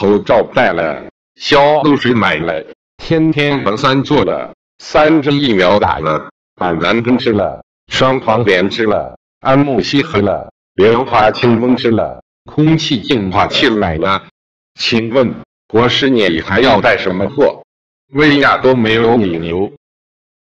口罩戴了，消毒水买了，天天核酸做了，三针疫苗打了，板蓝根吃了，双黄连吃了，安慕希喝了，莲花清瘟吃了，空气净化器买了。请问，国十年你还要带什么货？薇娅都没有你牛。